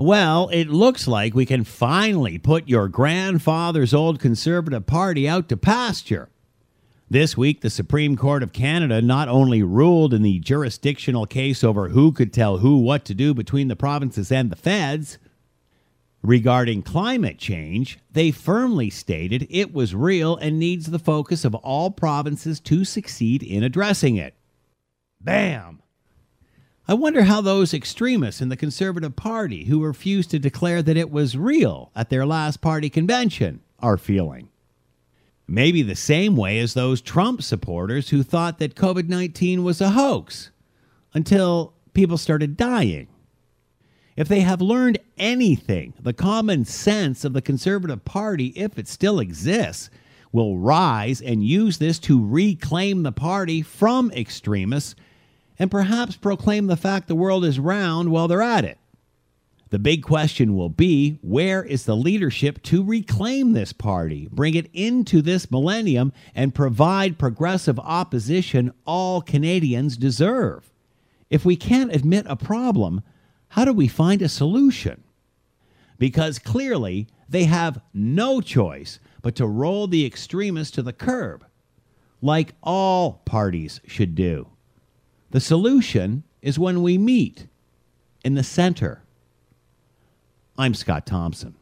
Well, it looks like we can finally put your grandfather's old Conservative Party out to pasture. This week, the Supreme Court of Canada not only ruled in the jurisdictional case over who could tell who what to do between the provinces and the feds. Regarding climate change, they firmly stated it was real and needs the focus of all provinces to succeed in addressing it. Bam! I wonder how those extremists in the Conservative Party who refused to declare that it was real at their last party convention are feeling. Maybe the same way as those Trump supporters who thought that COVID 19 was a hoax until people started dying. If they have learned anything, the common sense of the Conservative Party, if it still exists, will rise and use this to reclaim the party from extremists and perhaps proclaim the fact the world is round while they're at it. The big question will be where is the leadership to reclaim this party, bring it into this millennium, and provide progressive opposition all Canadians deserve? If we can't admit a problem, how do we find a solution? Because clearly they have no choice but to roll the extremists to the curb, like all parties should do. The solution is when we meet in the center I'm Scott Thompson.